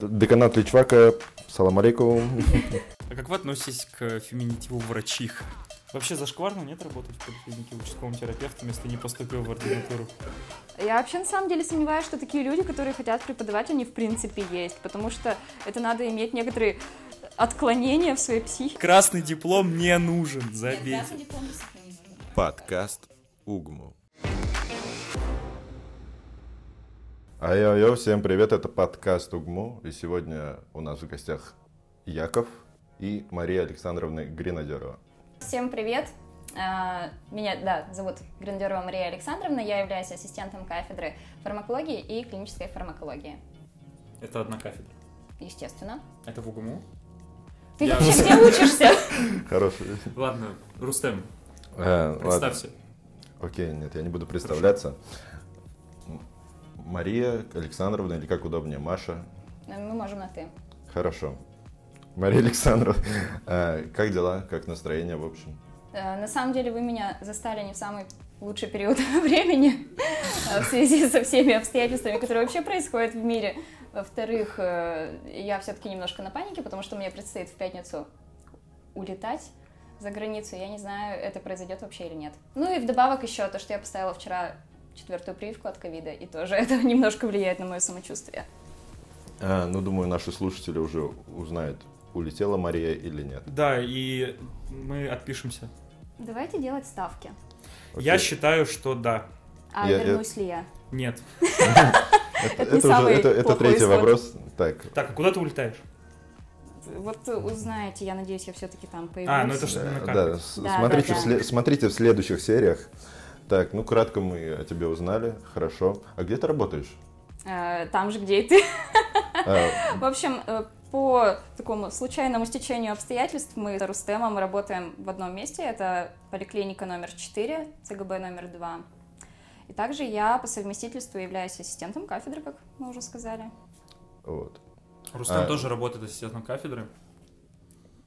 Деканат Личвака, салам алейкум. А как вы относитесь к феминитиву врачиха? Вообще зашкварно нет работать в поликлинике участковым терапевтом, если не поступил в ординатуру? Я вообще на самом деле сомневаюсь, что такие люди, которые хотят преподавать, они в принципе есть, потому что это надо иметь некоторые отклонения в своей психике. Красный диплом не нужен, забейте. Подкаст Угму. Айо-йо, всем привет, это подкаст Угму, и сегодня у нас в гостях Яков и Мария Александровна Гренадерова. Всем привет! А, Меня, да, зовут Грандерова Мария Александровна, я являюсь ассистентом кафедры фармакологии и клинической фармакологии. Это одна кафедра. Естественно. Это в УГМУ? Ты Я- вообще где учишься? Хороший. Ладно, Рустем, Э, представься. Окей, нет, я не буду представляться. М- Мария Александровна, или как удобнее, Маша. Мы можем на «ты». Хорошо. Мария Александровна, э, как дела, как настроение, в общем? Э, На самом деле вы меня застали не в самый лучший период времени э, в связи со всеми обстоятельствами, которые вообще происходят в мире. Во-вторых, э, я все-таки немножко на панике, потому что мне предстоит в пятницу улетать за границу. Я не знаю, это произойдет вообще или нет. Ну и вдобавок еще то, что я поставила вчера четвертую прививку от ковида, и тоже это немножко влияет на мое самочувствие. А, ну, думаю, наши слушатели уже узнают, улетела Мария или нет. Да, и мы отпишемся. Давайте делать ставки. Я Окей. считаю, что да. А Я- я- вернусь ли я? Нет. Это третий вопрос. Так, Так, а куда ты улетаешь? Вот узнаете, я надеюсь, я все-таки там появлюсь. А, ну это карте. да, с- Да, смотрите, да, да. смотрите в следующих сериях. Так, ну кратко мы о тебе узнали, хорошо. А где ты работаешь? Э, Там же, где и ты. А, В общем, э, по такому случайному стечению обстоятельств мы с Рустемом работаем в одном месте. Это поликлиника номер 4, ЦГБ номер 2. И также я по совместительству являюсь ассистентом кафедры, как мы уже сказали. вот. Рустем А. тоже работает ассистентом кафедры.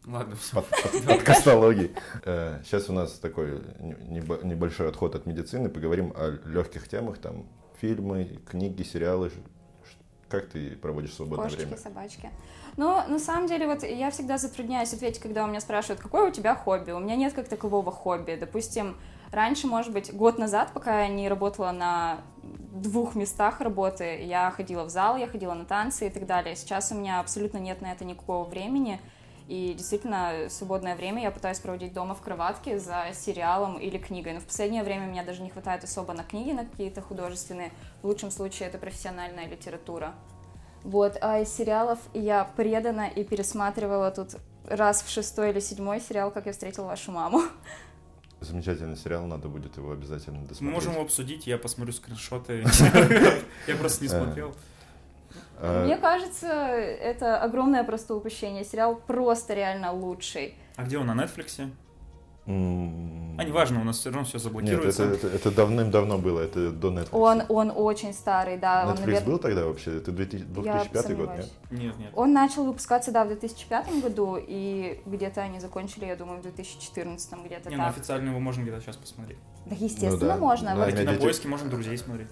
Ладно, все. Под, под- подкастологии. Э, Сейчас у нас такой не- небо- небольшой отход от медицины. Поговорим о легких темах, там фильмы, книги, сериалы. Как ты проводишь свободное Кошечки, время? собачки. Но на самом деле вот я всегда затрудняюсь ответить, когда у меня спрашивают, какое у тебя хобби. У меня нет как такового хобби. Допустим, раньше, может быть, год назад, пока я не работала на двух местах работы, я ходила в зал, я ходила на танцы и так далее. Сейчас у меня абсолютно нет на это никакого времени. И действительно, свободное время я пытаюсь проводить дома в кроватке за сериалом или книгой. Но в последнее время меня даже не хватает особо на книги, на какие-то художественные. В лучшем случае это профессиональная литература. Вот, а из сериалов я предана и пересматривала тут раз в шестой или седьмой сериал «Как я встретил вашу маму». Замечательный сериал, надо будет его обязательно Мы досмотреть. можем его обсудить, я посмотрю скриншоты. Я просто не смотрел. А, Мне кажется, это огромное просто упущение. Сериал просто реально лучший. А где он, на Нетфликсе? м, А, неважно, у нас все равно все Нет, заблокируется. это, это- это давным-давно было, это до Netflix. Он, он очень старый, да. он, Netflix наверное- был тогда вообще? Это 2000 Я 2005 год, нет? Нет, нет. Он начал выпускаться, да, в 2005 году, и где-то они закончили, я думаю, в 2014 где-то Не, ну официально его можно где-то сейчас посмотреть. Да, естественно, Ну да. можно. Да, Вот На дети- поиске можно друзей смотреть.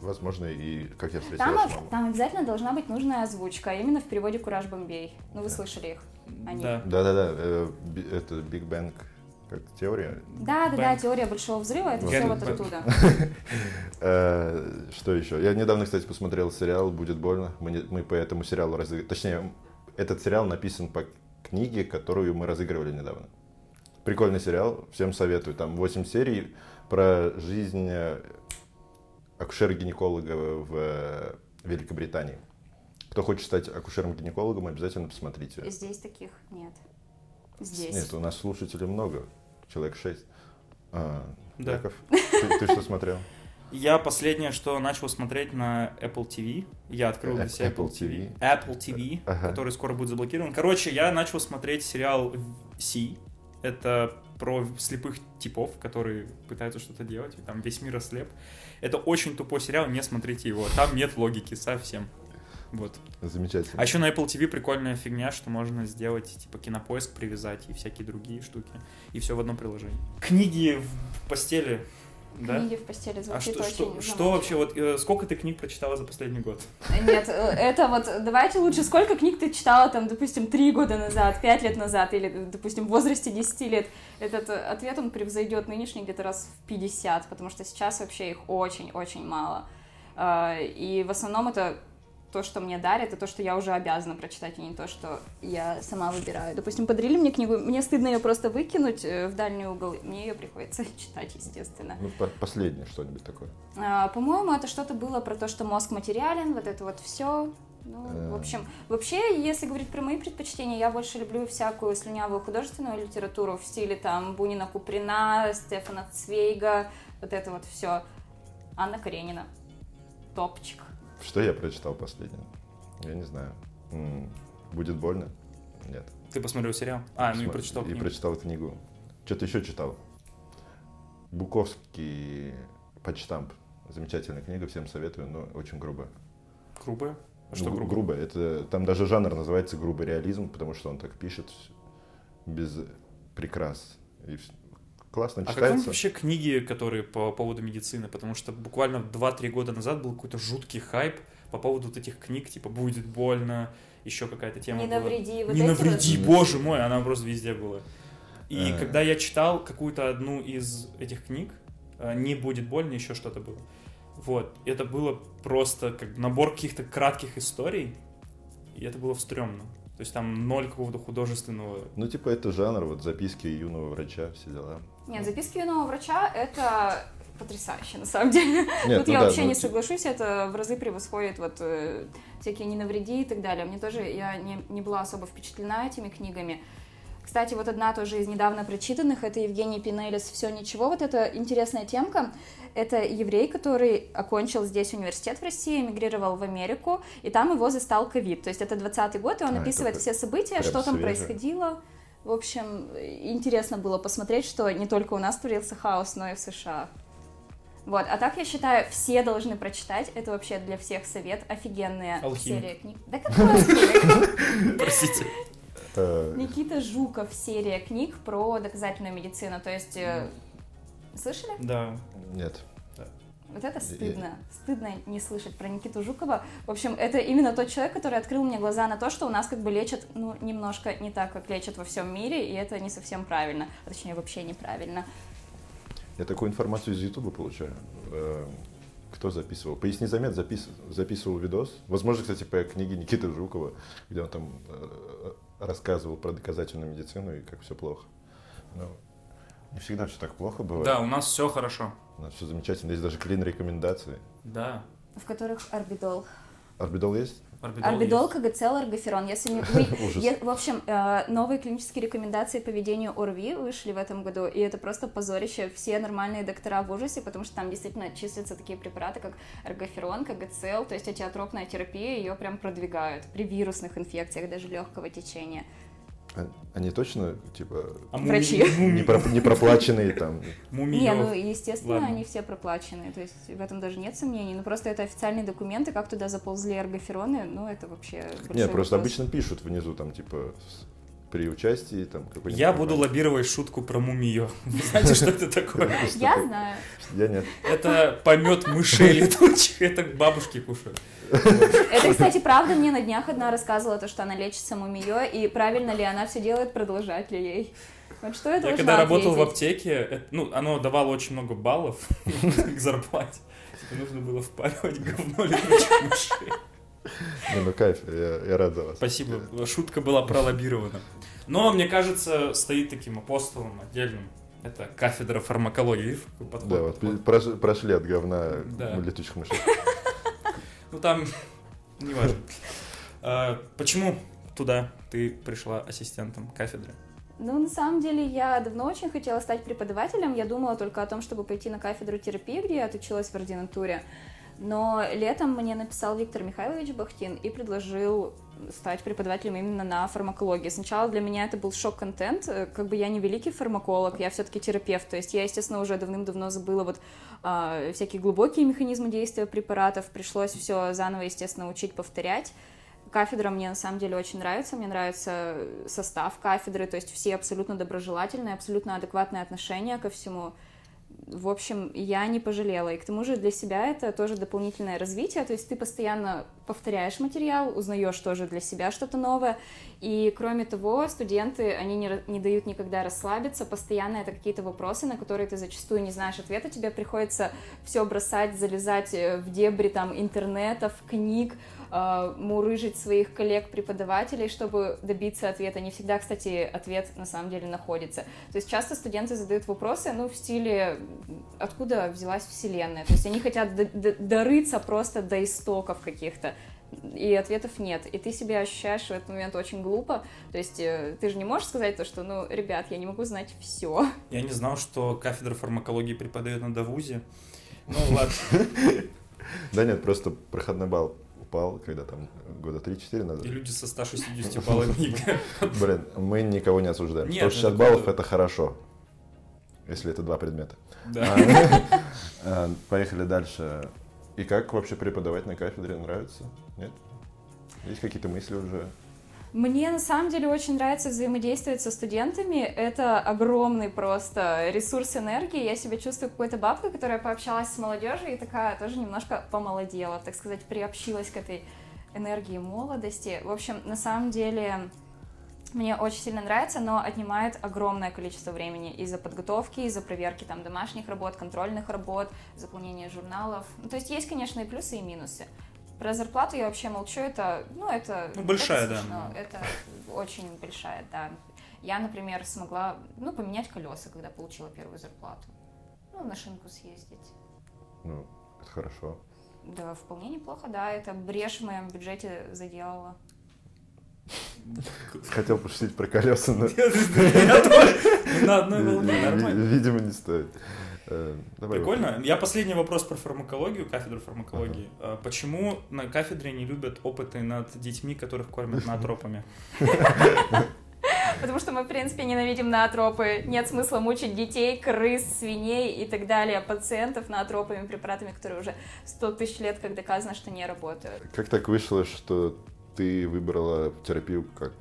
Возможно, и как я встретил Там, вашу маму. там обязательно должна быть нужная озвучка, а именно в переводе «Кураж Бомбей». Ну, вы Да. слышали их. Они. Да. Да-да-да, э, это Big Bang, как теория. Да, да, да, теория большого взрыва, это все вот оттуда. Э, Что еще? Я недавно, кстати, посмотрел сериал «Будет больно». Мы, по этому сериалу разыгрывали. Точнее, этот сериал написан по книге, которую мы разыгрывали недавно. Прикольный сериал, всем советую. Там 8 серий про жизнь э, акушера-гинеколога в э, Великобритании. Кто хочет стать акушером-гинекологом, обязательно посмотрите. Здесь таких нет. Здесь. Нет, у нас слушателей много, человек 6. А, Да. Яков, ты, ты что смотрел? Я последнее, что начал смотреть на Apple TV, я открыл для Э, себя Apple TV. Apple TV, Ага. который скоро будет заблокирован. Короче, я начал смотреть сериал Си. Это про слепых типов, которые пытаются что-то делать, и там весь мир ослеп. Это очень тупой сериал, не смотрите его. Там нет логики совсем. Вот. Замечательно. А еще на Apple TV прикольная фигня, что можно сделать, типа, кинопоиск привязать и всякие другие штуки. И все в одном приложении. Книги в постели Да? Книги в постели А звучит что, очень что, что вообще, вот э, сколько ты книг прочитала за последний год? Нет, э, это вот, давайте лучше, сколько книг ты читала, там, допустим, три года назад, пять лет назад, или, допустим, в возрасте 10 лет. Этот э, ответ, он превзойдет нынешний где-то раз в 50, потому что сейчас вообще их очень-очень мало. А, И в основном это то, что мне дарят, и то, что я уже обязана прочитать, и не то, что я сама выбираю. Допустим, подарили мне книгу, мне стыдно ее просто выкинуть э, в дальний угол, мне ее приходится читать, естественно. Ну, по- последнее что-нибудь такое. А, По-моему, это что-то было про то, что мозг материален, вот это вот все. Ну, Э. в общем, вообще, если говорить про мои предпочтения, я больше люблю всякую слюнявую художественную литературу в стиле там Бунина Куприна, Стефана Цвейга, вот это вот все. Анна Каренина. Топчик. Что я прочитал последнее? Я не знаю. Будет больно? Нет. Ты посмотрел сериал? А, ну и прочитал И книгу. прочитал книгу. Что-то еще читал. Буковский почтамп. Замечательная книга, всем советую, но очень грубая. Грубая? А что Ну, грубо? Это, там даже жанр называется грубый реализм, потому что он так пишет без прикрас. И классно А как вам читается. вообще книги, которые по поводу медицины? Потому что буквально 2-3 года назад был какой-то жуткий хайп по поводу вот этих книг, типа «Будет больно», еще какая-то тема Не была. навреди. Вот не навреди, вот. боже мой, она просто везде была. И Э. когда я читал какую-то одну из этих книг, э, не будет больно, еще что-то было. Вот, это было просто как набор каких-то кратких историй, и это было стрёмно. То есть там ноль какого-то художественного. Ну, типа, это жанр, вот записки юного врача, все дела. Нет, записки юного врача — это потрясающе, на самом деле. Нет, Тут ну я да, вообще ну, не соглашусь, это в разы превосходит вот э, всякие «Не навреди» и так далее. Мне тоже, я не, не была особо впечатлена этими книгами. Кстати, вот одна тоже из недавно прочитанных, это Евгений Пинелис «Все ничего». Вот это интересная темка. Это еврей, который окончил здесь университет в России, эмигрировал в Америку, и там его застал ковид. То есть это 20-й год, и он А, описывает все события, что там свежее. происходило. В общем, интересно было посмотреть, что не только у нас творился хаос, но и в США. Вот, а так я считаю, все должны прочитать. Это вообще для всех совет. Офигенная Алхимик. серия книг. Да какой алхимик? Простите. Никита Жуков серия книг про доказательную медицину. То есть, э, слышали? Да. Нет. Вот это стыдно. Стыдно не слышать про Никиту Жукова. В общем, это именно тот человек, который открыл мне глаза на то, что у нас как бы лечат, ну, немножко не так, как лечат во всем мире, и это не совсем правильно. А точнее, вообще неправильно. Я такую информацию из Ютуба получаю. Э, Кто записывал? Поясни замет запис... записывал видос. Возможно, кстати, по книге Никиты Жукова, где он там э, рассказывал про доказательную медицину и как все плохо. Но не всегда все так плохо бывает. Да, у нас все хорошо. У нас все замечательно. Есть даже клин рекомендации. Да. В которых орбидол. Орбидол есть? Орбидол Орбидол, есть. КГЦ, Ларгоферон. Если не. Ужас. В общем, э, новые клинические рекомендации по ведению ОРВИ вышли в этом году, и это просто позорище. Все нормальные доктора в ужасе, потому что там действительно числятся такие препараты, как эргоферон, КГЦЛ, то есть атиотропная терапия, ее прям продвигают при вирусных инфекциях, даже легкого течения. А- Они точно, типа, А Врачи. не, про- не проплаченные там? Не, ну естественно, Ладно. они все проплачены, то есть в этом даже нет сомнений. Ну просто это официальные документы, как туда заползли эргофероны, ну это вообще Нет, просто вопрос. обычно пишут внизу там, типа, при участии там какой-нибудь... Я буду лоббировать шутку про мумиё. Вы знаете, что это такое? Я знаю. Я нет. Это помет мышей летучих, это бабушки кушают. Это, кстати, правда, мне на днях одна рассказывала, то, что она лечит саму Мио, и правильно ли она все делает, продолжать ли ей. Вот что я Я когда работал в ответить? аптеке, это- ну, оно давало очень много баллов к зарплате. Типа нужно было впаривать говно летучих мышей. Не, ну кайф, я, я рад за вас. Спасибо, шутка была пролоббирована. Но, мне кажется, стоит таким апостолом отдельным. Это кафедра фармакологии. Подход? Да, вот прош- прошли от говна Да. летучих мышей. Ну там, неважно. А, Почему туда ты пришла ассистентом кафедры? Ну, на самом деле, я давно очень хотела стать преподавателем. Я думала только о том, чтобы пойти на кафедру терапии, где я отучилась в ординатуре. Но летом мне написал Виктор Михайлович Бахтин и предложил стать преподавателем именно на фармакологии. Сначала для меня это был шок-контент, э, как бы я не великий фармаколог, я все-таки терапевт, то есть я, естественно, уже давным-давно забыла вот а, всякие глубокие механизмы действия препаратов, пришлось все заново, естественно, учить, повторять. Кафедра мне на самом деле очень нравится, мне нравится состав кафедры, то есть все абсолютно доброжелательные, абсолютно адекватное отношение ко всему. В общем, я не пожалела. И к тому же для себя это тоже дополнительное развитие. То есть ты постоянно повторяешь материал, узнаешь тоже для себя что-то новое. И кроме того, студенты, они не, не дают никогда расслабиться. Постоянно это какие-то вопросы, на которые ты зачастую не знаешь ответа. Тебе приходится все бросать, залезать э, в дебри там интернетов, книг, э, мурыжить своих коллег-преподавателей, чтобы добиться ответа. Не всегда, кстати, ответ на самом деле находится. То есть часто студенты задают вопросы, ну, в стиле, откуда взялась Вселенная? То есть они хотят дорыться просто до истоков каких-то и ответов нет. И ты себя ощущаешь в этот момент очень глупо. То есть э, ты же не можешь сказать то, что, ну, ребят, я не могу знать все. Я не знал, что кафедра фармакологии преподает на Давузе. Ну, ладно. Да нет, просто проходной балл упал, когда там года 3-4 назад. И люди со 160 баллами Блин, мы никого не осуждаем. 160 баллов это хорошо, если это два предмета. Да. А, а, поехали дальше. И как вообще преподавать на кафедре? Нравится? Нет? Есть какие-то мысли уже? Мне на самом деле очень нравится взаимодействовать со студентами. Это огромный просто ресурс энергии. Я себя чувствую какой-то бабкой, которая пообщалась с молодежью и такая тоже немножко помолодела, так сказать, приобщилась к этой энергии молодости. В общем, на самом деле мне очень сильно нравится, но отнимает огромное количество времени из-за подготовки, из-за проверки там домашних работ, контрольных работ, заполнения журналов. Ну, то есть есть, конечно, и плюсы, и минусы. Про зарплату я вообще молчу, это, ну, это... Ну, большая, это смешно, да. Это очень большая, да. Я, например, смогла, ну, поменять колеса, когда получила первую зарплату. Ну, на шинку съездить. Ну, это хорошо. Да, вполне неплохо, да. Это брешь в моем бюджете заделала. Хотел пошутить про колеса, но... На одной волне, нормально. Видимо, не стоит. Э, давай Прикольно. Вопрос. Я последний вопрос про фармакологию, кафедру фармакологии. Ага. Почему на кафедре не любят опыты над детьми, которых кормят наотропами? Потому что мы, в принципе, ненавидим наотропы. Нет смысла мучить детей, крыс, свиней и так далее, пациентов наотропами, препаратами, которые уже 100 тысяч лет, как доказано, что не работают. Как так вышло, что ты выбрала терапию как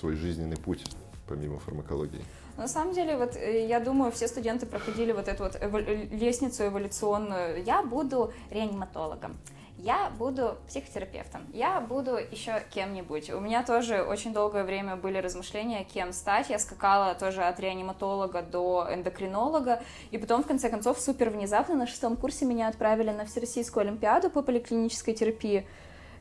свой жизненный путь, помимо фармакологии? На самом деле, вот э, я думаю, все студенты проходили вот эту вот эволю... лестницу эволюционную. Я буду реаниматологом я буду психотерапевтом, я буду еще кем-нибудь. У меня тоже очень долгое время были размышления, кем стать. Я скакала тоже от реаниматолога до эндокринолога, и потом, в конце концов, супер внезапно на шестом курсе меня отправили на Всероссийскую Олимпиаду по поликлинической терапии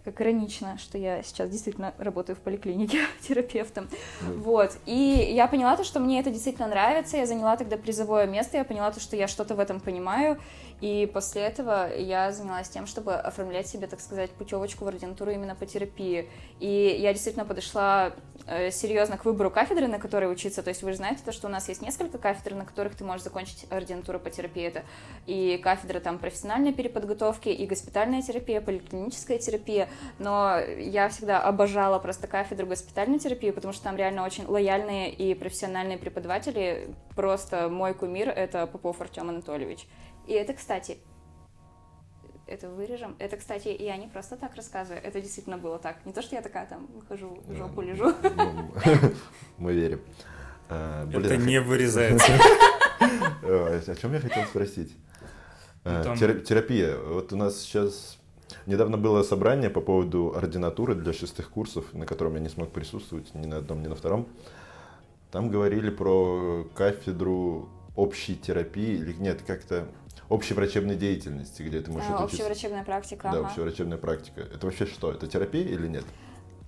как иронично, что я сейчас действительно работаю в поликлинике терапевтом. Mm. Вот. И я поняла то, что мне это действительно нравится. Я заняла тогда призовое место, я поняла то, что я что-то в этом понимаю. И после этого я занялась тем, чтобы оформлять себе, так сказать, путевочку в ординатуру именно по терапии. И я действительно подошла э, серьезно к выбору кафедры, на которой учиться. То есть вы же знаете то, что у нас есть несколько кафедр, на которых ты можешь закончить ординатуру по терапии. Это и кафедра там профессиональной переподготовки, и госпитальная терапия, поликлиническая терапия. Но я всегда обожала просто кафедру госпитальной терапии, потому что там реально очень лояльные и профессиональные преподаватели. Просто мой кумир — это Попов Артем Анатольевич. И это, кстати, это вырежем. Это, кстати, я не просто так рассказываю, это действительно было так. Не то, что я такая там выхожу, жопу лежу. Мы верим. А, это не вырезается. О чем я хотел спросить? А, терапия. Вот у нас сейчас недавно было собрание по поводу ординатуры для шестых курсов, на котором я не смог присутствовать ни на одном, ни на втором. Там говорили про кафедру общей терапии, или нет, как-то общей врачебной деятельности, где ты можешь а, учиться. Общеврачебная практика. Да, ага. общеврачебная практика. Это вообще что? Это терапия или нет?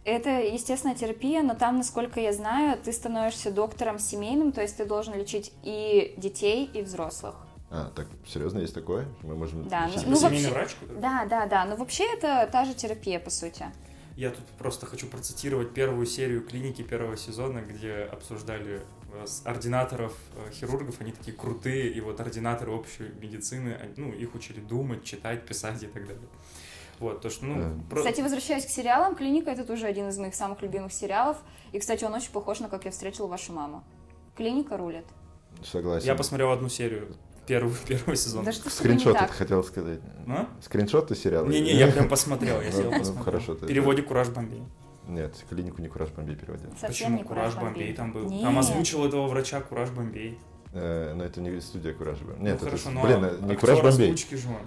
Это, естественно, терапия, но там, насколько я знаю, ты становишься доктором семейным, то есть ты должен лечить и детей, и взрослых. А, так серьезно есть такое? Мы можем. Да, ну, ну вообще. Врач, да, да, да. Но вообще это та же терапия, по сути. Я тут просто хочу процитировать первую серию клиники первого сезона, где обсуждали э, ординаторов э, хирургов, они такие крутые, и вот ординаторы общей медицины, ну, их учили думать, читать, писать и так далее. Вот, то, что, ну, про... Кстати, возвращаясь к сериалам, «Клиника» — это тоже один из моих самых любимых сериалов. И, кстати, он очень похож на «Как я встретила вашу маму». «Клиника» рулит. Согласен. Я посмотрел одну серию первый, первый сезон. Да что Скриншот это хотел сказать. А? Скриншот ты сериала? Не-не, я прям посмотрел, я сел ну, посмотрел. Хорошо. В переводе «Кураж Бомбей». Нет, клинику не Кураж Бомбей переводил. Почему Кураж Бомбей там был? Там озвучил этого врача Кураж Бомбей. Э, но это не студия Кураж. Нет, ну, это, хорошо, но блин, э, не Кураж Бомбей. озвучки же он.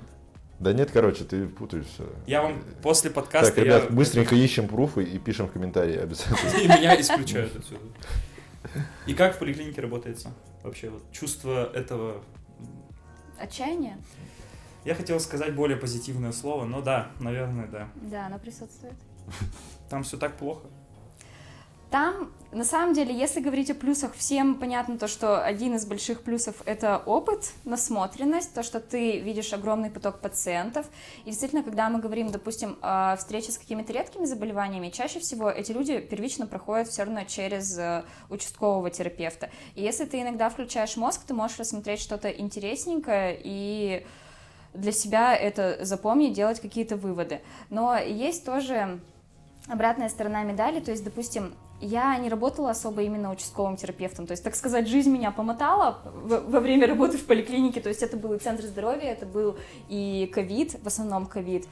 Да нет, короче, ты путаешь все. Я вам после подкаста... Так, ребят, я- быстренько ищем пруфы и пишем в комментарии обязательно. И меня исключают отсюда. И как в поликлинике работается вообще вот чувство этого? Отчаяние? Я хотел сказать более позитивное слово, но да, наверное, да. Да, оно присутствует. Там все так плохо. Там, на самом деле, если говорить о плюсах, всем понятно то, что один из больших плюсов — это опыт, насмотренность, то, что ты видишь огромный поток пациентов. И действительно, когда мы говорим, допустим, о встрече с какими-то редкими заболеваниями, чаще всего эти люди первично проходят все равно через э, участкового терапевта. И если ты иногда включаешь мозг, ты можешь рассмотреть что-то интересненькое и для себя это запомнить, делать какие-то выводы. Но есть тоже обратная сторона медали, то есть, допустим, я не работала особо именно участковым терапевтом, то есть, так сказать, жизнь меня помотала во, время работы в поликлинике, то есть это был и центр здоровья, это был и ковид, в основном ковид,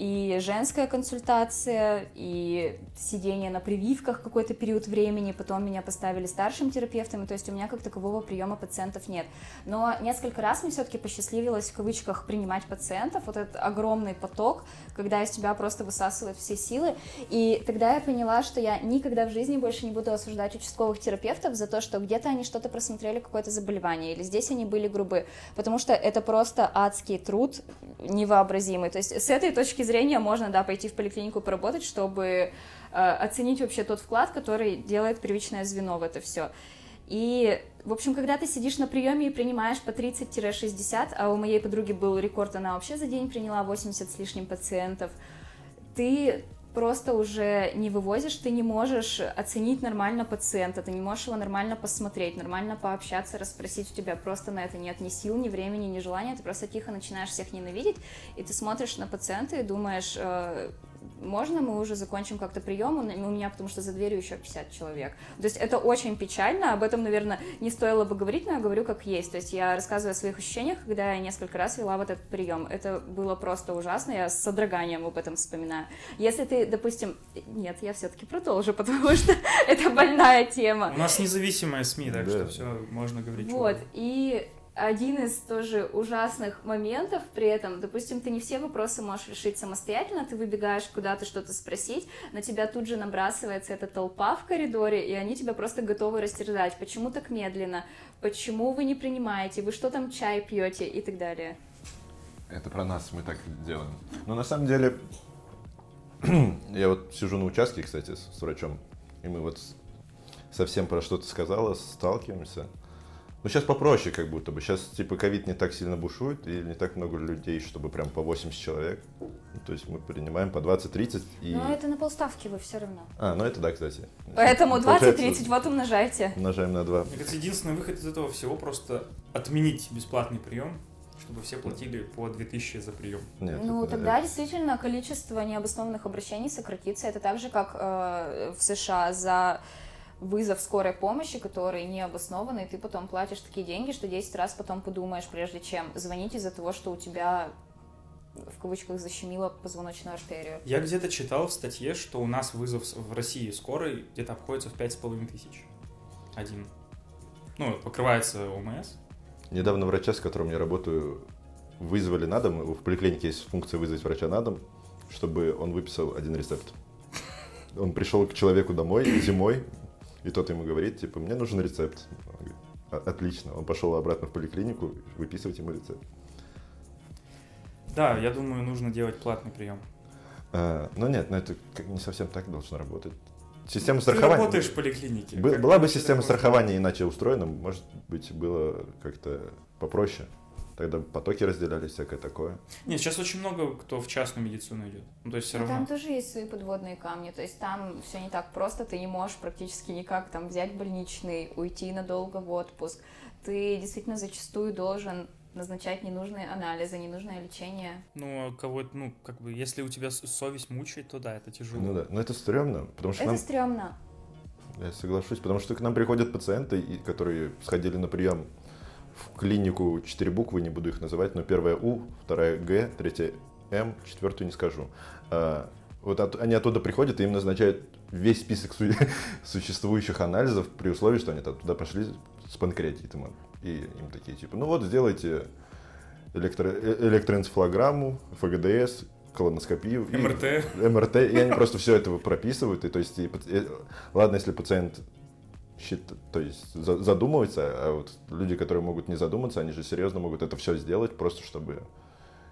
и женская консультация, и сидение на прививках какой-то период времени, потом меня поставили старшим терапевтом, то есть у меня как такового приема пациентов нет. Но несколько раз мне все-таки посчастливилось в кавычках принимать пациентов, вот этот огромный поток, когда из тебя просто высасывают все силы, и тогда я поняла, что я никогда в жизни больше не буду осуждать участковых терапевтов за то, что где-то они что-то просмотрели, какое-то заболевание, или здесь они были грубы, потому что это просто адский труд невообразимый. То есть с этой точки зрения можно, да, пойти в поликлинику поработать, чтобы э, оценить вообще тот вклад, который делает первичное звено в это все. И, в общем, когда ты сидишь на приеме и принимаешь по 30-60, а у моей подруги был рекорд, она вообще за день приняла 80 с лишним пациентов, ты просто уже не вывозишь, ты не можешь оценить нормально пациента, ты не можешь его нормально посмотреть, нормально пообщаться, расспросить, у тебя. Просто на это нет ни сил, ни времени, ни желания, ты просто тихо начинаешь всех ненавидеть, и ты смотришь на пациента и думаешь, э, можно мы уже закончим как-то прием, у меня потому что за дверью еще 50 человек. То есть это очень печально, об этом, наверное, не стоило бы говорить, но я говорю как есть. То есть я рассказываю о своих ощущениях, когда я несколько раз вела вот этот прием. Это было просто ужасно, я с содроганием об этом вспоминаю. Если ты, допустим... Нет, я все-таки продолжу, потому что это больная тема. У нас независимая СМИ, так Да. что все можно говорить. Вот, и один из тоже ужасных моментов при этом, допустим, ты не все вопросы можешь решить самостоятельно, ты выбегаешь куда-то что-то спросить, на тебя тут же набрасывается эта толпа в коридоре, и они тебя просто готовы растерзать. Почему так медленно? Почему вы не принимаете? Вы что там чай пьете? И так далее. Это про нас, мы так делаем. Но на самом деле, я вот сижу на участке, кстати, с, врачом, и мы вот совсем про что-то сказала, сталкиваемся. Ну, сейчас попроще, как будто бы. Сейчас, типа, ковид не так сильно бушует, и не так много людей, чтобы прям по 80 человек. Ну, то есть мы принимаем по 20-30 и... Но это на полставки вы все равно. А, ну это да, кстати. Поэтому Получается, 20-30, вот умножайте. Умножаем на 2. Мне кажется, единственный выход из этого всего просто отменить бесплатный прием, чтобы все платили по 2000 за прием. Нет, Ну, это- тогда действительно количество необоснованных обращений сократится. Это так же, как э, в США за вызов скорой помощи, который не обоснованный, ты потом платишь такие деньги, что 10 раз потом подумаешь, прежде чем звонить из-за того, что у тебя в кавычках защемило позвоночную артерию. Я где-то читал в статье, что у нас вызов в России скорой где-то обходится в 5,5 тысяч. Один. Ну, покрывается ОМС. Недавно врача, с которым я работаю, вызвали на дом. В поликлинике есть функция вызвать врача на дом, чтобы он выписал один рецепт. Он пришел к человеку домой зимой, и тот ему говорит, типа, мне нужен рецепт. Он говорит, «А- Отлично. Он пошел обратно в поликлинику выписывать ему рецепт. Да, я думаю, нужно делать платный прием. А, но нет, но это как не совсем так должно работать. Система Ты страхования. работаешь в поликлинике. Бы- Была бы система страхования иначе устроена, может быть, было как-то попроще. Тогда потоки разделялись, всякое такое. Нет, сейчас очень много кто в частную медицину идет. Ну, то есть все Но равно. там тоже есть свои подводные камни, то есть там все не так просто, ты не можешь практически никак там взять больничный, уйти надолго в отпуск. Ты действительно зачастую должен назначать ненужные анализы, ненужное лечение. Ну, а кого ну, как бы, если у тебя совесть мучает, то да, это тяжело. Ну да, но это стрёмно, потому что Это нам, стрёмно. я соглашусь, потому что к нам приходят пациенты, которые сходили на прием в клинику четыре буквы, не буду их называть, но первая У, вторая Г, третья М, четвертую не скажу. А, вот от- они оттуда приходят, и им назначают весь список су- существующих анализов при условии, что они туда пошли с панкреатитом. И им такие, типа, ну вот, сделайте электро, э, электроэнцефалограмму, ФГДС, колоноскопию. и- МРТ. МРТ, и они просто все это прописывают, и то есть, и паци- э, ладно, если пациент то есть за- задумывается, а вот люди, которые могут не задуматься, они же серьезно могут это все сделать, просто чтобы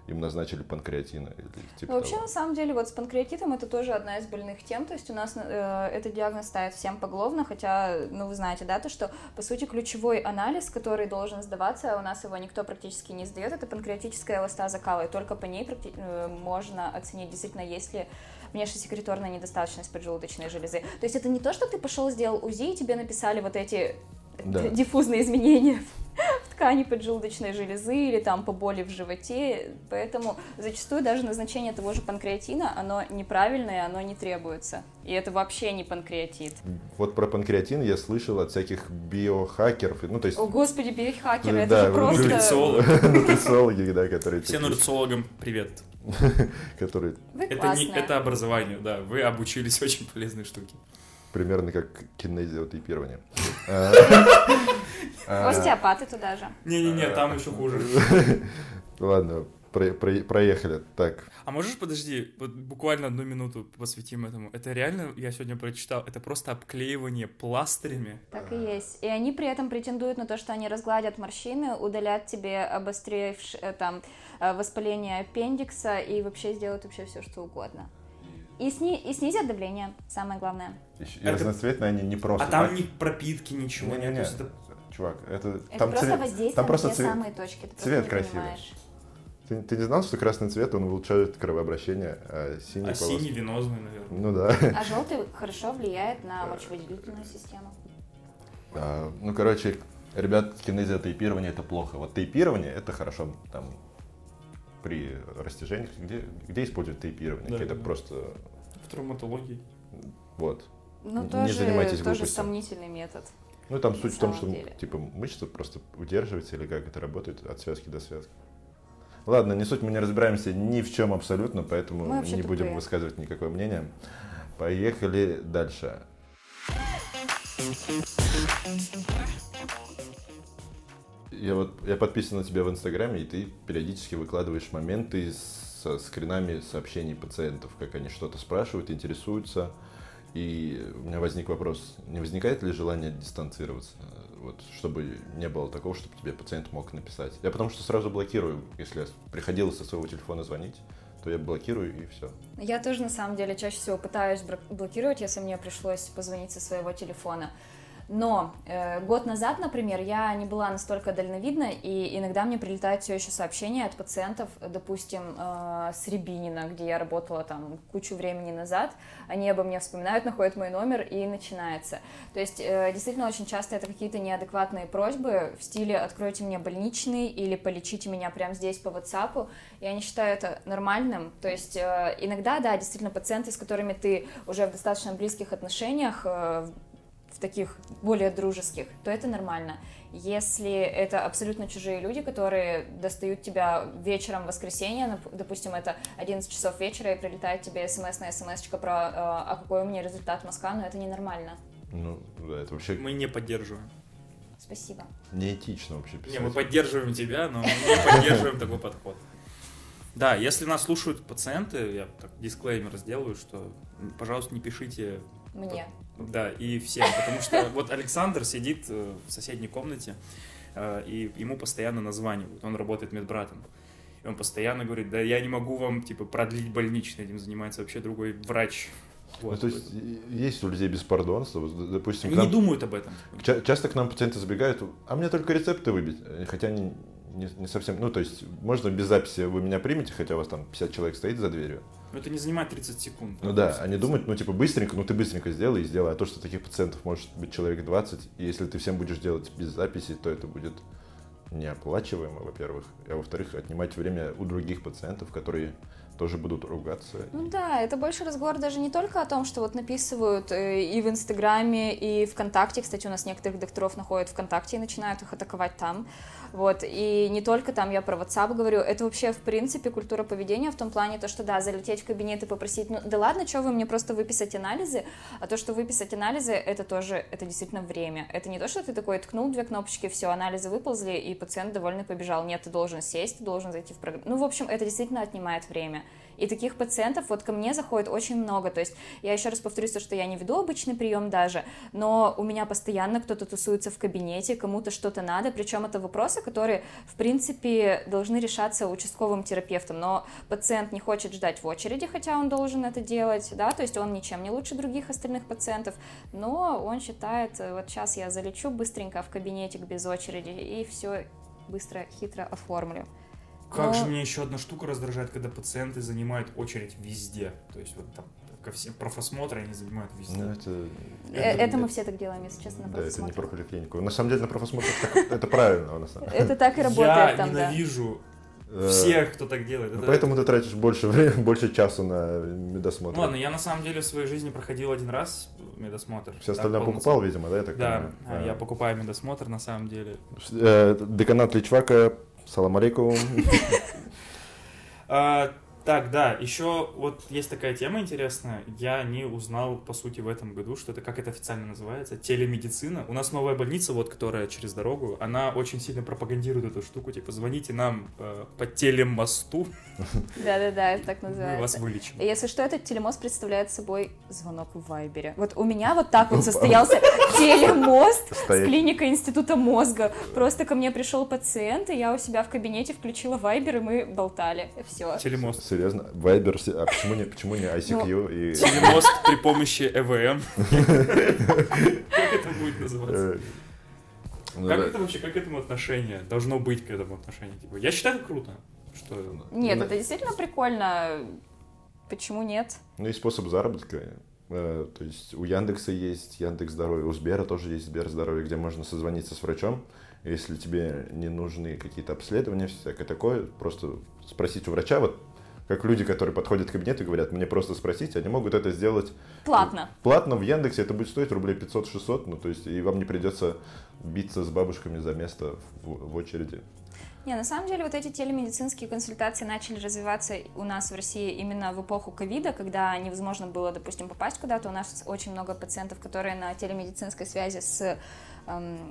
им назначили панкреатин или типа Ну, Вообще, того. на самом деле, вот с панкреатитом это тоже одна из больных тем. То есть у нас э, этот диагноз ставят всем поголовно, хотя, ну, вы знаете, да, то, что, по сути, ключевой анализ, который должен сдаваться, а у нас его никто практически не сдает, это панкреатическая эластаза кала, и только по ней э, можно оценить, действительно, есть ли внешнесекреторная недостаточность поджелудочной железы. То есть это не то, что ты пошел, сделал УЗИ, и тебе написали вот эти Да. диффузные изменения в ткани поджелудочной железы или там по боли в животе, поэтому зачастую даже назначение того же панкреатина, оно неправильное, оно не требуется. И это вообще не панкреатит. Вот про панкреатин я слышал от всяких биохакеров, ну то есть О, господи, биохакеры, Ну, это да, же просто... нутрициолог. нутрициологи, да, которые Все такие, нутрициологам привет. которые Вы Это, не, это образование, да. Вы обучились очень полезной штуке. примерно как кинезиотейпирование. А, а, Остеопаты туда же. Не-не-не, там еще хуже. Ладно, про- про- проехали. Так, А можешь, подожди, вот буквально одну минуту посвятим этому. Это реально, я сегодня прочитал, это просто обклеивание пластырями. Так и есть. И они при этом претендуют на то, что они разгладят морщины, удалят тебе обостревш... э, там, э, воспаление аппендикса и вообще сделают вообще все, что угодно. И, сни... и снизят давление, самое главное. и Это- разноцветные они не просто. А там ни пропитки, ничего нет. Не-не-не, То есть это- чувак, это, Это там просто цвет, воздействие там просто на те цвет. самые точки. Ты цвет не красивый. понимаешь. Ты, ты не знал, что красный цвет, он улучшает кровообращение, а синий А полос- синий венозный, наверное. Ну да. А желтый хорошо влияет на мочевыделительную систему. А, ну, короче, ребят, кинезиотейпирование это плохо. Вот тейпирование это хорошо там при растяжениях. Где, где используют тейпирование? Да, это да. просто В травматологии. вот. Ну, Не тоже, занимайтесь тоже глупостью. сомнительный метод. Ну, там суть в том, что деле. типа мышца просто удерживается или как это работает от связки до связки. Ладно, не суть, мы не разбираемся ни в чем абсолютно, поэтому не будем тупые. высказывать никакое мнение. Поехали дальше. Я вот я подписан на тебя в Инстаграме, и ты периодически выкладываешь моменты со скринами сообщений пациентов, как они что-то спрашивают, интересуются. И у меня возник вопрос, не возникает ли желание дистанцироваться, вот, чтобы не было такого, чтобы тебе пациент мог написать? Я потому что сразу блокирую, если приходилось со своего телефона звонить, то я блокирую и все. Я тоже, на самом деле, чаще всего пытаюсь блокировать, если мне пришлось позвонить со своего телефона. Но э, год назад, например, я не была настолько дальновидна, и иногда мне прилетают все еще сообщения от пациентов, допустим, э, с Рябинина, где я работала там кучу времени назад. Они обо мне вспоминают, находят мой номер, и начинается. То есть, э, действительно, очень часто это какие-то неадекватные просьбы в стиле «откройте мне больничный» или «полечите меня прямо здесь по WhatsApp». Я не считаю это нормальным. То есть, э, иногда, да, действительно, пациенты, с которыми ты уже в достаточно близких отношениях, э, в таких более дружеских, то это нормально. Если это абсолютно чужие люди, которые достают тебя вечером в воскресенье, нап- допустим, это 11 часов вечера, и прилетает тебе смс на смс про э, «А какой у меня результат мазка?», но это ненормально. Ну, да, это вообще Мы не поддерживаем. Спасибо. неэтично вообще писать. Не, мы поддерживаем тебя, но мы не поддерживаем такой подход. Да, если нас слушают пациенты, я так дисклеймер сделаю, что, пожалуйста, не пишите Мне. Да, и всем, потому что вот Александр сидит э, в соседней комнате, э, и ему постоянно названивают, он работает медбратом. И он постоянно говорит, да я не могу вам, типа, продлить больничный, этим занимается вообще другой врач. Ну, Вот. то есть есть у людей беспардонство, допустим, Они не нам- думают об этом. ча- часто к нам пациенты забегают, а мне только рецепты выбить, Э, хотя они не, не совсем, ну, то есть, можно без записи вы меня примете, хотя у вас там 50 человек стоит за дверью. Но это не занимает 30 секунд. Ну да, они думают, ну, типа, быстренько, ну, ты быстренько сделай и сделай, а то, что таких пациентов может быть человек 20, и если ты всем будешь делать без записи, то это будет неоплачиваемо, во-первых, а во-вторых, отнимать время у других пациентов, которые тоже будут ругаться. Ну да, это больше разговор даже не только о том, что вот написывают э, и в Инстаграме, и ВКонтакте. Кстати, у нас некоторых докторов находят ВКонтакте и начинают их атаковать там. Вот, и не только там я про WhatsApp говорю, это вообще, в принципе, культура поведения в том плане, то, что, да, залететь в кабинет и попросить, ну, да ладно, что вы мне просто выписать анализы, а то, что выписать анализы, это тоже, это действительно время. Это не то, что ты такой ткнул две кнопочки, все, анализы выползли, и пациент довольно побежал. Нет, ты должен сесть, ты должен зайти в программу. Ну, в общем, это действительно отнимает время. И таких пациентов вот ко мне заходит очень много. То есть я еще раз повторюсь, что я не веду обычный прием даже, но у меня постоянно кто-то тусуется в кабинете, кому-то что-то надо, причем это вопросы, которые, в принципе, должны решаться участковым терапевтом, но пациент не хочет ждать в очереди, хотя он должен это делать, да, то есть он ничем не лучше других остальных пациентов, но он считает, вот сейчас я залечу быстренько в кабинетик без очереди и все быстро, хитро оформлю. Как Но- же мне еще одна штука раздражает, когда пациенты занимают очередь везде. То есть вот там ко всем профосмотры они занимают везде. Ну, это, Э, Это мы все так делаем, если честно, на Да, это не про поликлинику. На самом деле на профосмотрах так- это правильно, на самом деле. Это так и Я работает там, да. ненавижу Э, всех, кто так делает. ну, Это- Поэтому ты тратишь больше времени, больше часу на медосмотр. Ну ладно, я на самом деле в своей жизни проходил один раз медосмотр. Все остальное покупал, видимо, да, я так Да, а, я покупаю медосмотр на самом деле. Э, Деканат Личвака, салам алейкум. Так, да, еще вот есть такая тема интересная. Я не узнал, по сути, в этом году, что это, как это официально называется, телемедицина. У нас новая больница, вот, которая через дорогу, она очень сильно пропагандирует эту штуку, типа, звоните нам э, по телемосту, Да-да-да, это так мы вас называется. вылечим. И Если что, этот телемост представляет собой звонок в Вайбере. Вот у меня вот так вот состоялся телемост с клиникой Института мозга. Просто ко мне пришел пациент, и я у себя в кабинете включила Вайбер, и мы болтали. Все. Телемост. Серьезно? Вайбер, а почему не, почему не ICQ и... Телемост при помощи ЭВМ. Как это будет называться? э, ну Как это вообще, как к этому отношение? Должно быть к этому отношение. Типа, я считаю это круто. Что Нет, Ну, это действительно прикольно. Почему нет? Ну и способ заработка. Э, То есть у Яндекса есть Яндекс Здоровье, у Сбера тоже есть Сбер Здоровье, где можно созвониться с врачом. Если тебе не нужны какие-то обследования, всякое такое, просто спросить у врача, вот как люди, которые подходят в кабинет и говорят, мне просто спросить, они могут это сделать Платно. платно в Яндексе, это будет стоить рублей 500-600, ну то есть и вам не придется биться с бабушками за место в, в очереди. Не, на самом деле вот эти телемедицинские консультации начали развиваться у нас в России именно в эпоху ковида, когда невозможно было, допустим, попасть куда-то. У нас очень много пациентов, которые на телемедицинской связи с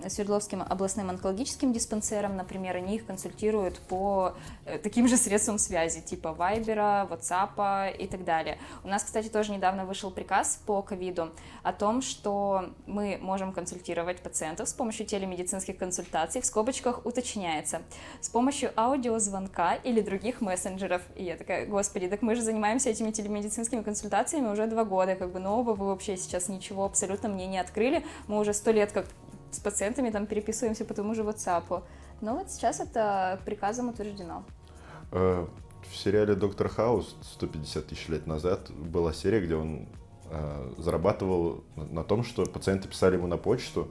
Свердловским областным онкологическим диспансером, например, они их консультируют по э, таким же средствам связи, типа Вайбера, Ватсапа и так далее. У нас, кстати, тоже недавно вышел приказ по ковиду о том, что мы можем консультировать пациентов с помощью телемедицинских консультаций, в скобочках уточняется, с помощью аудиозвонка или других мессенджеров. И я такая, господи, так мы же занимаемся этими телемедицинскими консультациями уже два года, как бы нового вы вообще сейчас ничего абсолютно мне не открыли. Мы уже сто лет как с пациентами там переписываемся по тому же WhatsApp. Но вот сейчас это приказом утверждено. Э, В сериале «Доктор Хаус» 150 тысяч лет назад была серия, где он э, зарабатывал на- том, что пациенты писали ему на почту,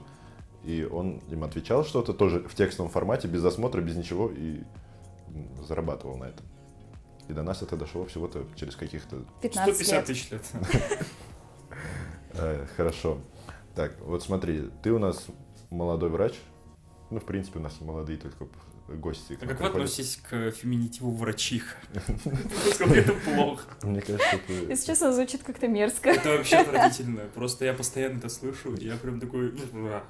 и он им отвечал что-то тоже в текстовом формате, без осмотра, без ничего, и зарабатывал на этом. И до нас это дошло всего-то через каких-то... 15 150 лет. тысяч лет. э, хорошо. Так, вот смотри, ты у нас молодой врач. Ну, в принципе, у нас молодые только гости. А как вы приходят. относитесь к феминитиву врачиха? Насколько это плохо? Мне кажется, это... Если честно, звучит как-то мерзко. Это вообще отвратительно. Просто я постоянно это слышу, и я прям такой... ну, а.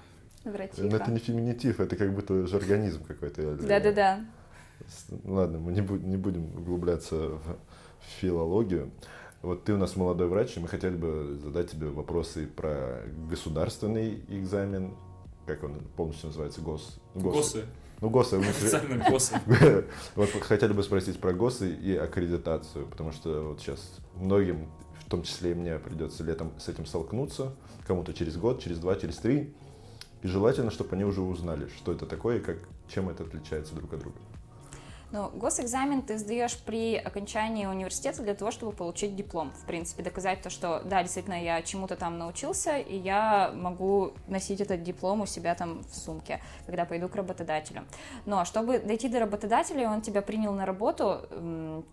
Ну, это не феминитив, это как будто жаргонизм какой-то. Да-да-да. С- ну Ладно, мы не, бу- не будем углубляться в филологию. Вот ты у нас молодой врач, и мы хотели бы задать тебе вопросы про государственный экзамен. Как он полностью называется? ГОС. Ну, Госы. Ну, ГОСы. смысле- Официально госы. Вот хотели бы спросить про ГОСы и аккредитацию, потому что вот сейчас многим, в том числе и мне, придется летом с этим столкнуться, кому-то через год, через два, через три. И желательно, чтобы они уже узнали, что это такое и как, чем это отличается друг от друга. Ну, госэкзамен ты сдаешь при окончании университета для того, чтобы получить диплом. В принципе, доказать то, что да, действительно, я чему-то там научился, и я могу носить этот диплом у себя там в сумке, когда пойду к работодателю. Но чтобы дойти до работодателя, и он тебя принял на работу,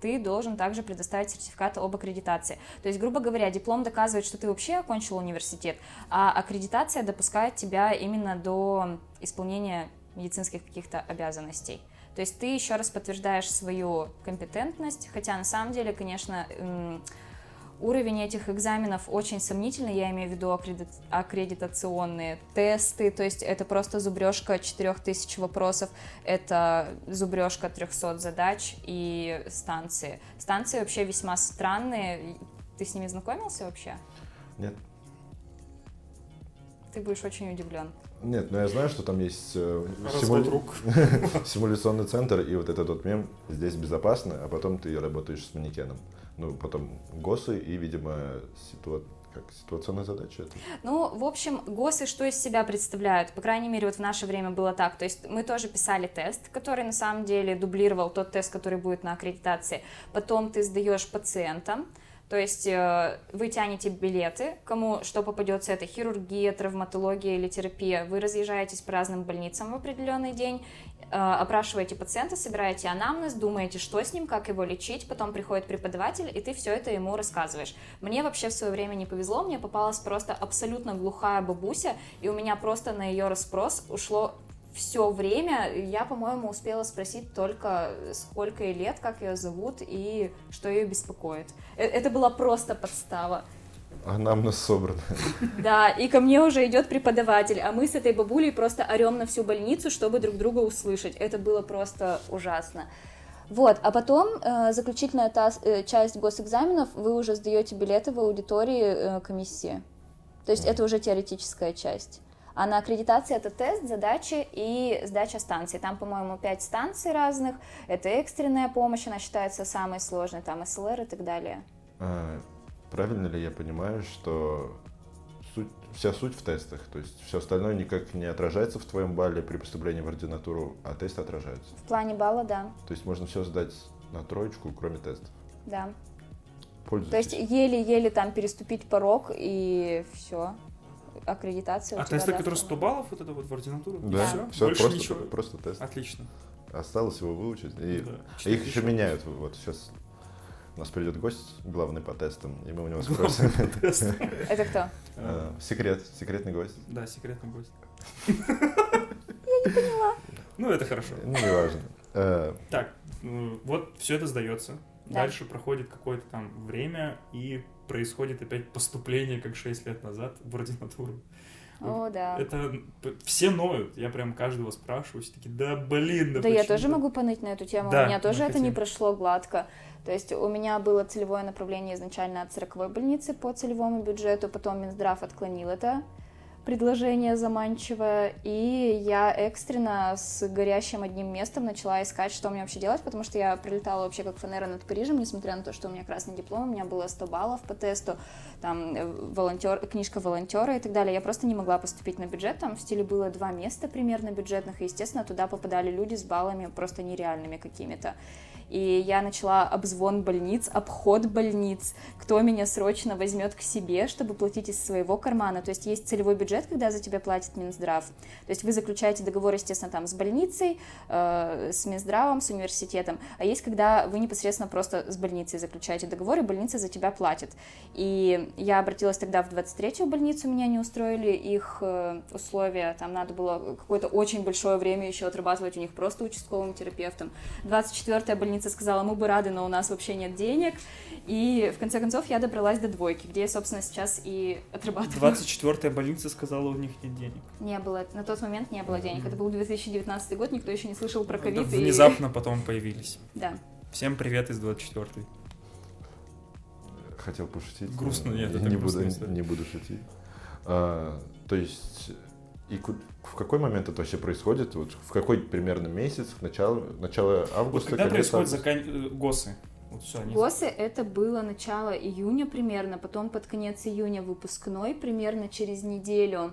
ты должен также предоставить сертификат об аккредитации. То есть, грубо говоря, диплом доказывает, что ты вообще окончил университет, а аккредитация допускает тебя именно до исполнения медицинских каких-то обязанностей. То есть ты еще раз подтверждаешь свою компетентность, хотя на самом деле, конечно, уровень этих экзаменов очень сомнительный, я имею в виду аккредитационные тесты, то есть это просто зубрежка 4000 вопросов, это зубрежка 300 задач и станции. Станции вообще весьма странные, ты с ними знакомился вообще? Нет. Ты будешь очень удивлен. Нет, но я знаю, что там есть э, симуля... симуляционный центр, и вот этот вот мем «здесь безопасно», а потом ты работаешь с манекеном. Ну, потом ГОСы и, видимо, ситуа... как ситуационная задача это? Ну, в общем, ГОСы что из себя представляют? По крайней мере, вот в наше время было так. То есть мы тоже писали тест, который на самом деле дублировал тот тест, который будет на аккредитации. Потом ты сдаешь пациентам, то есть э, вы тянете билеты, кому что попадется, это хирургия, травматология или терапия. Вы разъезжаетесь по разным больницам в определенный день, э, опрашиваете пациента, собираете анамнез, думаете, что с ним, как его лечить, потом приходит преподаватель, и ты все это ему рассказываешь. Мне вообще в свое время не повезло, мне попалась просто абсолютно глухая бабуся, и у меня просто на ее расспрос ушло все время я, по-моему, успела спросить только, сколько ей лет, как ее зовут и что ее беспокоит. Э, это была просто подстава. А нам нас собрано. Да, и ко мне уже идет преподаватель, а мы с этой бабулей просто орем на всю больницу, чтобы друг друга услышать. Это было просто ужасно. Вот, а потом э, заключительная та, э, часть госэкзаменов, вы уже сдаете билеты в аудитории э, комиссии. То есть это уже теоретическая часть. А на аккредитации это тест, задачи и сдача станций. Там, по-моему, пять станций разных. Это экстренная помощь, она считается самой сложной, там СЛР и так далее. А, правильно ли я понимаю, что суть, вся суть в тестах, то есть все остальное никак не отражается в твоем балле при поступлении в ординатуру, а тесты отражаются? В плане балла, да. То есть можно все сдать на троечку, кроме тестов? Да. Пользуйтесь. То есть еле-еле там переступить порог и все аккредитация. А тесты, которые 100 баллов, вот это вот в ординатуру? Да, все, все больше просто, ничего. просто тест. Отлично. Осталось его выучить. И Да. их еще меняют. Вот сейчас у нас придет гость, главный по тестам, и мы у него спросим. Это кто? А, Секрет, секретный гость. Да, секретный гость. Я не поняла. Ну, это хорошо. Ну, неважно. Э, Так, ну, вот все это сдается. Да. Дальше проходит какое-то там время, и происходит опять поступление, как 6 лет назад, в ординатуру. О, да. Это все ноют. Я прям каждого спрашиваю, все такие, да блин, да Да, я тоже так?» могу поныть на эту тему. Да, у меня тоже это не хотим. прошло гладко. То есть у меня было целевое направление изначально от 40 больницы по целевому бюджету, потом Минздрав отклонил это предложение заманчивое, и я экстренно с горящим одним местом начала искать, что мне вообще делать, потому что я прилетала вообще как фанера над Парижем, несмотря на то, что у меня красный диплом, у меня было 100 баллов по тесту, там э, волонтер, книжка волонтера и так далее. Я просто не могла поступить на бюджет, там в стиле было два места примерно бюджетных, и, естественно, туда попадали люди с баллами просто нереальными какими-то. И я начала обзвон больниц, обход больниц, кто меня срочно возьмет к себе, чтобы платить из своего кармана. То есть есть целевой бюджет, когда за тебя платит Минздрав. То есть вы заключаете договор, естественно, там с больницей, э, с Минздравом, с университетом. А есть, когда вы непосредственно просто с больницей заключаете договор, и больница за тебя платит. И я обратилась тогда в 23-ю больницу, меня не устроили их э, условия, там надо было какое-то очень большое время еще отрабатывать у них просто участковым терапевтом. 24-я больница сказала, мы бы рады, но у нас вообще нет денег. И в конце концов я добралась до двойки, где я, собственно, сейчас и отрабатываю. 24-я больница сказала, у них нет денег. Не было, на тот момент не было денег. Это был 2019 год, никто еще не слышал про ковид. и- внезапно потом появились. Да. Всем привет из 24-й. Хотел пошутить. Грустно, но нет, я это не грустная буду, не буду шутить. А, то есть, и в какой момент это вообще происходит? Вот в какой примерно месяц? Начало, начало Вот августа? когда конец происходит августа? закан... э, ГОСы? Вот все, они... ГОСы это было начало июня примерно, потом под конец июня выпускной, примерно через неделю.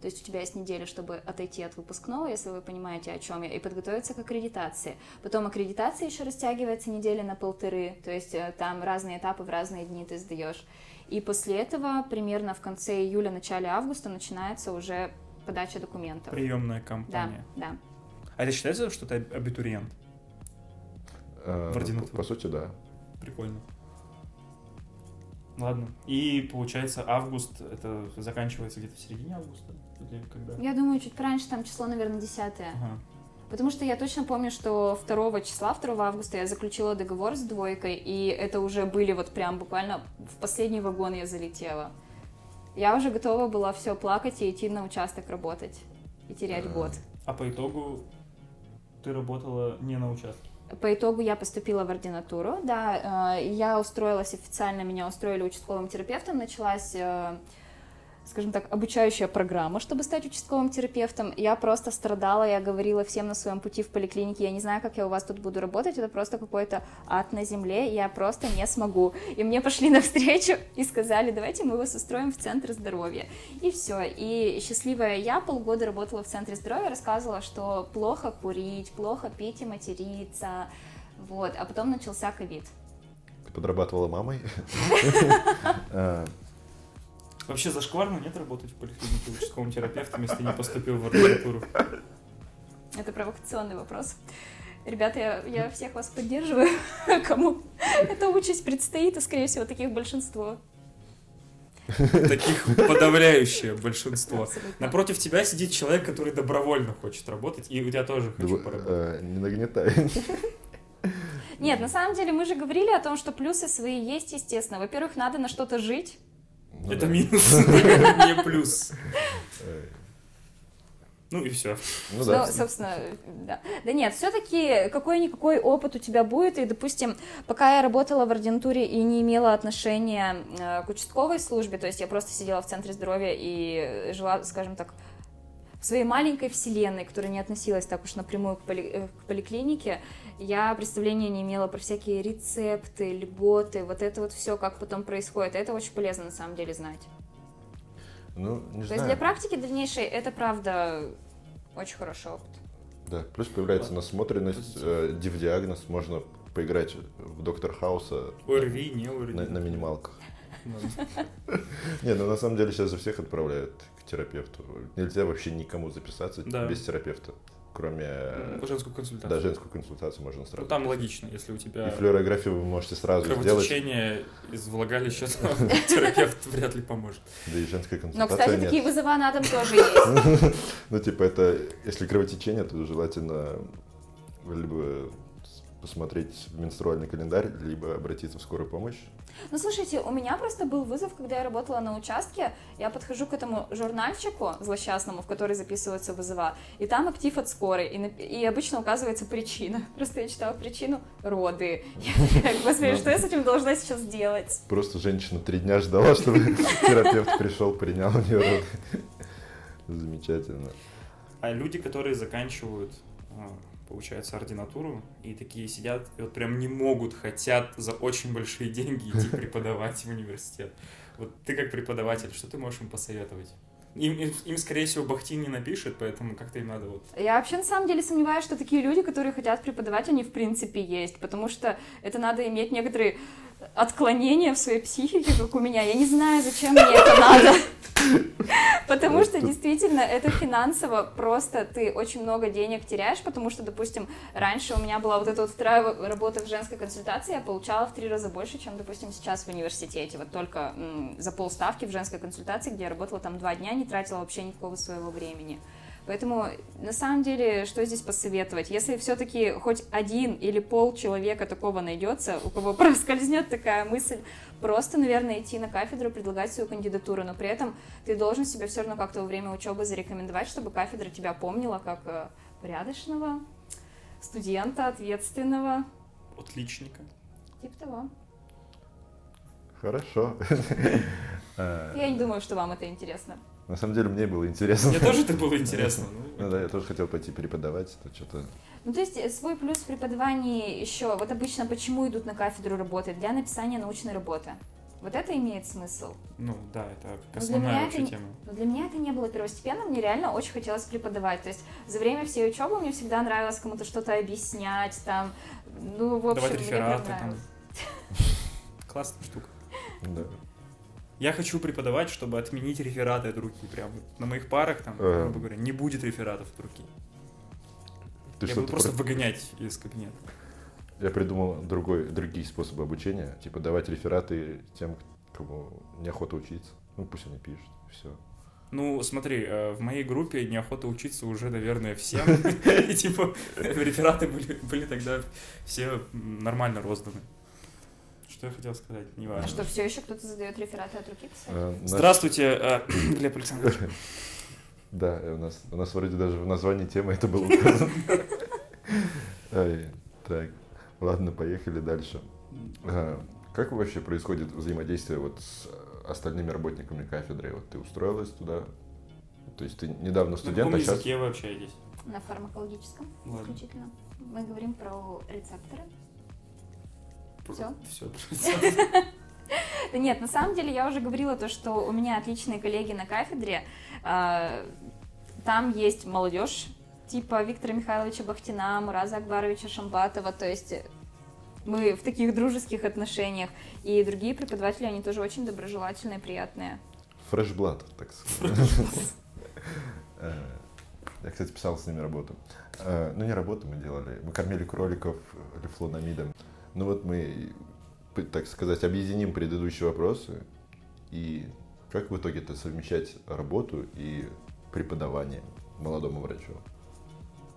То есть у тебя есть неделя, чтобы отойти от выпускного, если вы понимаете, о чем я, и подготовиться к аккредитации. Потом аккредитация еще растягивается недели на полторы, то есть э, там разные этапы в разные дни ты сдаешь. И после этого, примерно в конце июля, начале августа, начинается уже подача документов. Приемная Да, кампания. да. А это считается, что ты абитуриент? Э, В ординатуру. По сути, да. Прикольно. Ладно. И получается, август это заканчивается где-то в середине августа? Или когда? Я думаю, чуть пораньше, там число, наверное, 10 Ага. Потому что я точно помню, что 2 числа, 2 августа я заключила договор с двойкой, и это уже были вот прям буквально в последний вагон я залетела. Я уже готова была все плакать и идти на участок работать. И терять А. год. А по итогу ты работала не на участке? По итогу я поступила в ординатуру, да, э, я устроилась официально, меня устроили участковым терапевтом, началась, э, скажем так, обучающая программа, чтобы стать участковым терапевтом. Я просто страдала, я говорила всем на своем пути в поликлинике, я не знаю, как я у вас тут буду работать, это просто какой-то ад на земле, я просто не смогу. И мне пошли навстречу и сказали, давайте мы вас устроим в центр здоровья. И все. И счастливая я полгода работала в центре здоровья, рассказывала, что плохо курить, плохо пить и материться. Вот. А потом начался ковид. Ты подрабатывала мамой? Вообще зашкварно нет работать в поликлинике участковым терапевтом, если ты не поступил в ординатуру? Это провокационный вопрос. Ребята, я, я всех вас поддерживаю. Кому эта участь предстоит, и, скорее всего, таких большинство. Таких подавляющее большинство. Абсолютно. Напротив тебя сидит человек, который добровольно хочет работать, и у тебя тоже хочу поработать. э, Не нагнетай. Нет, на самом деле мы же говорили о том, что плюсы свои есть, естественно. Во-первых, надо на что-то жить. Ну Это да. минус, не плюс. Ну и все. Ну да. Ну, собственно, да. Да нет, все-таки какой-никакой опыт у тебя будет. И, допустим, пока я работала в ординатуре и не имела отношения э, к участковой службе, то есть я просто сидела в центре здоровья и жила, скажем так, в своей маленькой вселенной, которая не относилась так уж напрямую к, поли- э, к поликлинике, я представления не имела про всякие рецепты, льготы, вот это вот все, как потом происходит. Это очень полезно на самом деле знать. Ну, не То есть для знаю. практики дальнейшей это правда очень хороший опыт. Да, плюс появляется насмотренность, э, див-диагноз, можно поиграть в Доктор Хауса ОРВИ, не ОРВИ. на, на минималках. Не, ну на самом деле сейчас же всех отправляют к терапевту. Нельзя вообще никому записаться Да. без терапевта, кроме... Женскую консультацию. Да, женскую консультацию можно Ну, сразу. там логично, если у И тебя флюорографию вы можете сразу сделать. кровотечение из влагалища, терапевт вряд ли поможет. Да и женская Но, консультация кстати, нет. такие вызова на дом тоже есть. Ну, типа, это, если кровотечение, то желательно либо посмотреть в менструальный календарь, либо обратиться в скорую помощь. Ну, слушайте, у меня просто был вызов, когда я работала на участке. Я подхожу к этому журнальчику злосчастному, в который записываются вызова, и там актив от скорой, и, и обычно указывается причина. Просто я читала причину — роды. Я такая, господи, Ну. что я с этим должна сейчас делать? Просто женщина три дня ждала, чтобы терапевт пришел, принял у нее роды. Замечательно. А люди, которые заканчивают, а, получается, ординатуру, и такие сидят, и вот прям не могут, хотят за очень большие деньги идти преподавать в университет. Вот ты как преподаватель, что ты можешь им посоветовать? Им, им, им, скорее всего, Бахтин не напишет, поэтому как-то им надо вот... Я вообще на самом деле сомневаюсь, что такие люди, которые хотят преподавать, они в принципе есть, потому что это надо иметь некоторые отклонения в своей психике, как у меня. Я не знаю, зачем мне это надо. Потому что действительно это финансово просто ты очень много денег теряешь, потому что, допустим, раньше у меня была вот эта вот вторая работа в женской консультации, я получала в три раза больше, чем, допустим, сейчас в университете. Вот только за полставки в женской консультации, где я работала там два дня, не тратила вообще никакого своего времени. Поэтому, на самом деле, что здесь посоветовать? Если все-таки хоть один или пол человека такого найдется, у кого проскользнет такая мысль, просто, наверное, идти на кафедру, предлагать свою кандидатуру, но при этом ты должен себя все равно как-то во время учебы зарекомендовать, чтобы кафедра тебя помнила как э, порядочного студента, ответственного, Отличника. типа того. Хорошо. Я не думаю, что вам это интересно. На самом деле мне было интересно. Мне тоже это было интересно. Ну да, я тоже хотел пойти преподавать, то что-то... Ну, то есть э, свой плюс в преподавании еще, вот обычно почему идут на кафедру работать? Для написания научной работы. Вот это имеет смысл. Ну да, это Ну, основная это вообще не- тема. Но для меня это не было первостепенным, мне реально очень хотелось преподавать. То есть за время всей учебы мне всегда нравилось кому-то что-то объяснять, там, ну, в общем, Давать мне прям рефераты там. Классная штука. Да. Я хочу преподавать, чтобы отменить рефераты от руки. Прям на моих парах, там, Ага. грубо говоря, не будет рефератов от руки. Ты Я буду просто про- выгонять из кабинета. Я придумал другой, другие способы обучения, типа давать рефераты тем, кому неохота учиться. Ну, пусть они пишут, все. Ну, смотри, э, в моей группе неохота учиться уже, наверное, всем. Типа, рефераты были, тогда все нормально розданы. Что я хотел сказать, не А важно. что, все еще кто-то задает рефераты от руки писать? Э, наш- Здравствуйте, э, Глеб Александрович. Да, и у нас, у нас вроде даже в названии темы это было указано. Так, ладно, поехали дальше. А, Как вообще происходит взаимодействие вот с остальными работниками кафедры? Вот ты устроилась туда? То есть ты недавно На студент, каком а сейчас... языке вы общаетесь? На фармакологическом Ладно. исключительно. Мы говорим про рецепторы. Всё? Все. Да нет, на самом деле я уже говорила то, что у меня отличные коллеги на кафедре. А, Там есть молодежь, типа Виктора Михайловича Бахтина, Мураза Акбаровича Шамбатова, то есть мы в таких дружеских отношениях. И другие преподаватели, они тоже очень доброжелательные, приятные. Фрешблат, так сказать. Э, Я, кстати, писал с ними работу. Э, Ну, не работу мы делали. Мы кормили кроликов рифлонамидом. Ну вот мы, так сказать, объединим предыдущие вопросы. И как в итоге-то совмещать работу и преподавание молодому врачу?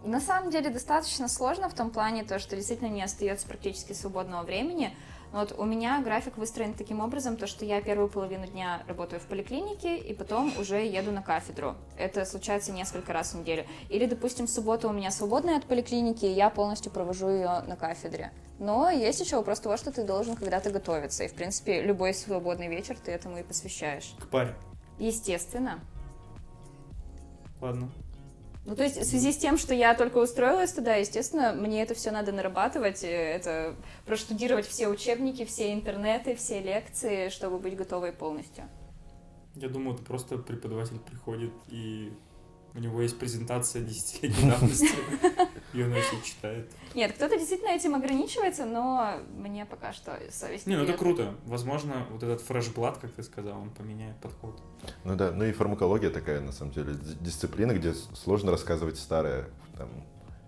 На самом деле достаточно сложно в том плане, то, что действительно не остается практически свободного времени. Вот у меня график выстроен таким образом, то, что я первую половину дня работаю в поликлинике, и потом уже еду на кафедру. Это случается несколько раз в неделю. Или, допустим, в субботу у меня свободная от поликлиники, и я полностью провожу ее на кафедре. Но есть еще вопрос того, что ты должен когда-то готовиться. И, в принципе, любой свободный вечер ты этому и посвящаешь. К паре. Естественно. Ладно. Ну, то есть в связи с тем, что я только устроилась туда, естественно, мне это все надо нарабатывать, э, это проштудировать все учебники, все интернеты, все лекции, чтобы быть готовой полностью. Я думаю, это просто преподаватель приходит и у него есть презентация десятилетней давности, ее все читает. Нет, кто-то действительно этим ограничивается, но мне пока что совесть Не, ну это круто. Возможно, вот этот фрешблат, как ты сказал, он поменяет подход. Ну да, ну и фармакология такая, на самом деле, дисциплина, где сложно рассказывать старое, там,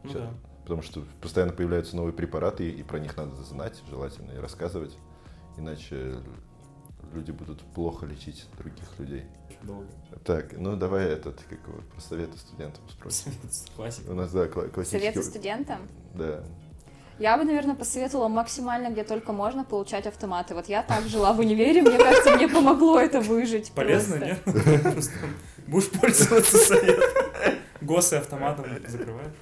Ну да. потому что постоянно появляются новые препараты, и про них надо знать, желательно, и рассказывать, иначе люди будут плохо лечить других людей. Долго. Так, ну давай этот, как его, про советы студентам спросим. Классика. У нас, да, кла- классический... Советы студентам? Да. Я бы, наверное, посоветовала максимально, где только можно, получать автоматы. Вот я так жила в универе, мне кажется, мне помогло это выжить. Полезно, просто. нет? Просто Будешь пользоваться советом. Госы автоматом закрываешь.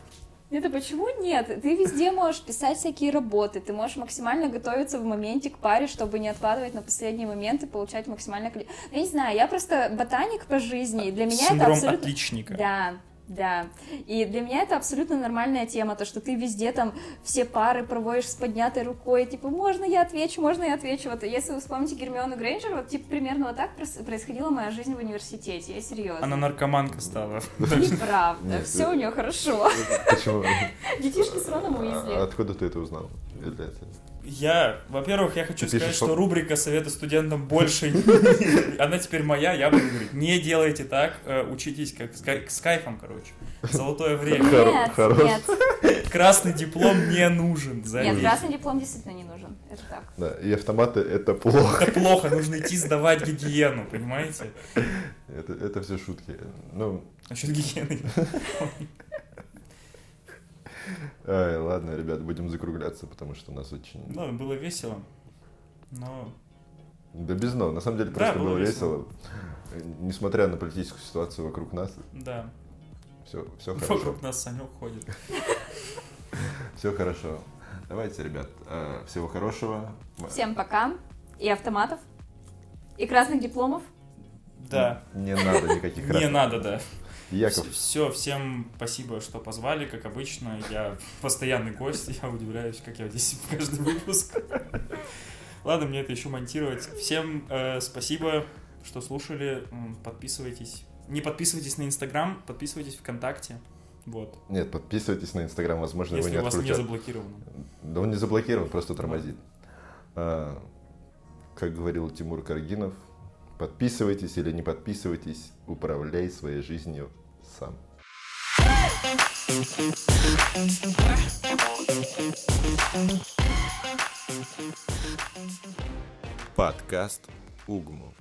Это почему нет? Ты везде можешь писать всякие работы, ты можешь максимально готовиться в моменте к паре, чтобы не откладывать на последний момент и получать максимальное количество. Я не знаю, я просто ботаник по жизни, и для меня это Синдром абсолютно... отличника. Да, да. И для меня это абсолютно нормальная тема, то, что ты везде там все пары проводишь с поднятой рукой, типа, можно я отвечу, можно я отвечу. Вот если вы вспомните Гермиону Грейнджер, вот типа примерно вот так происходила моя жизнь в университете, я серьезно. Она наркоманка стала. Неправда, все у нее хорошо. Почему? Детишки с Роном А Уизли. откуда ты это узнал? Я, во-первых, я хочу Ты сказать, пишешь что рубрика «Советы студентам» больше, она теперь моя, я буду говорить, не делайте так, э, учитесь как с кай- с кайфом, короче. Золотое время. Нет, нет, Красный диплом не нужен, нет, красный диплом действительно не нужен. Это так. Да, и автоматы это плохо. Это плохо, нужно идти сдавать гигиену, понимаете? Это, это все шутки. Ну, Насчет гигиены. ай, ладно, ребят, будем закругляться, потому что у нас очень... Ну, было весело, но Да без но, на самом деле Да, просто было было весело. весело. Несмотря на политическую ситуацию вокруг нас, да, все, все хорошо. вокруг нас Санек ходит. Все хорошо. Давайте, ребят, э, всего хорошего. Всем пока. И автоматов, и красных дипломов. Да, Не надо никаких не красных. надо, да. Яков, Все, всем спасибо, что позвали, как обычно. Я постоянный гость, я удивляюсь, как я здесь каждый выпуск. Ладно, мне это еще монтировать. Всем э, спасибо, что слушали. Подписывайтесь. Не подписывайтесь на Инстаграм, подписывайтесь ВКонтакте. Вот. Нет, подписывайтесь на Инстаграм, возможно, Если его у не вас не отключат. заблокировано. Да он не заблокирован, просто тормозит. А, как говорил Тимур Каргинов, подписывайтесь или не подписывайтесь, управляй своей жизнью сам. Подкаст Угму.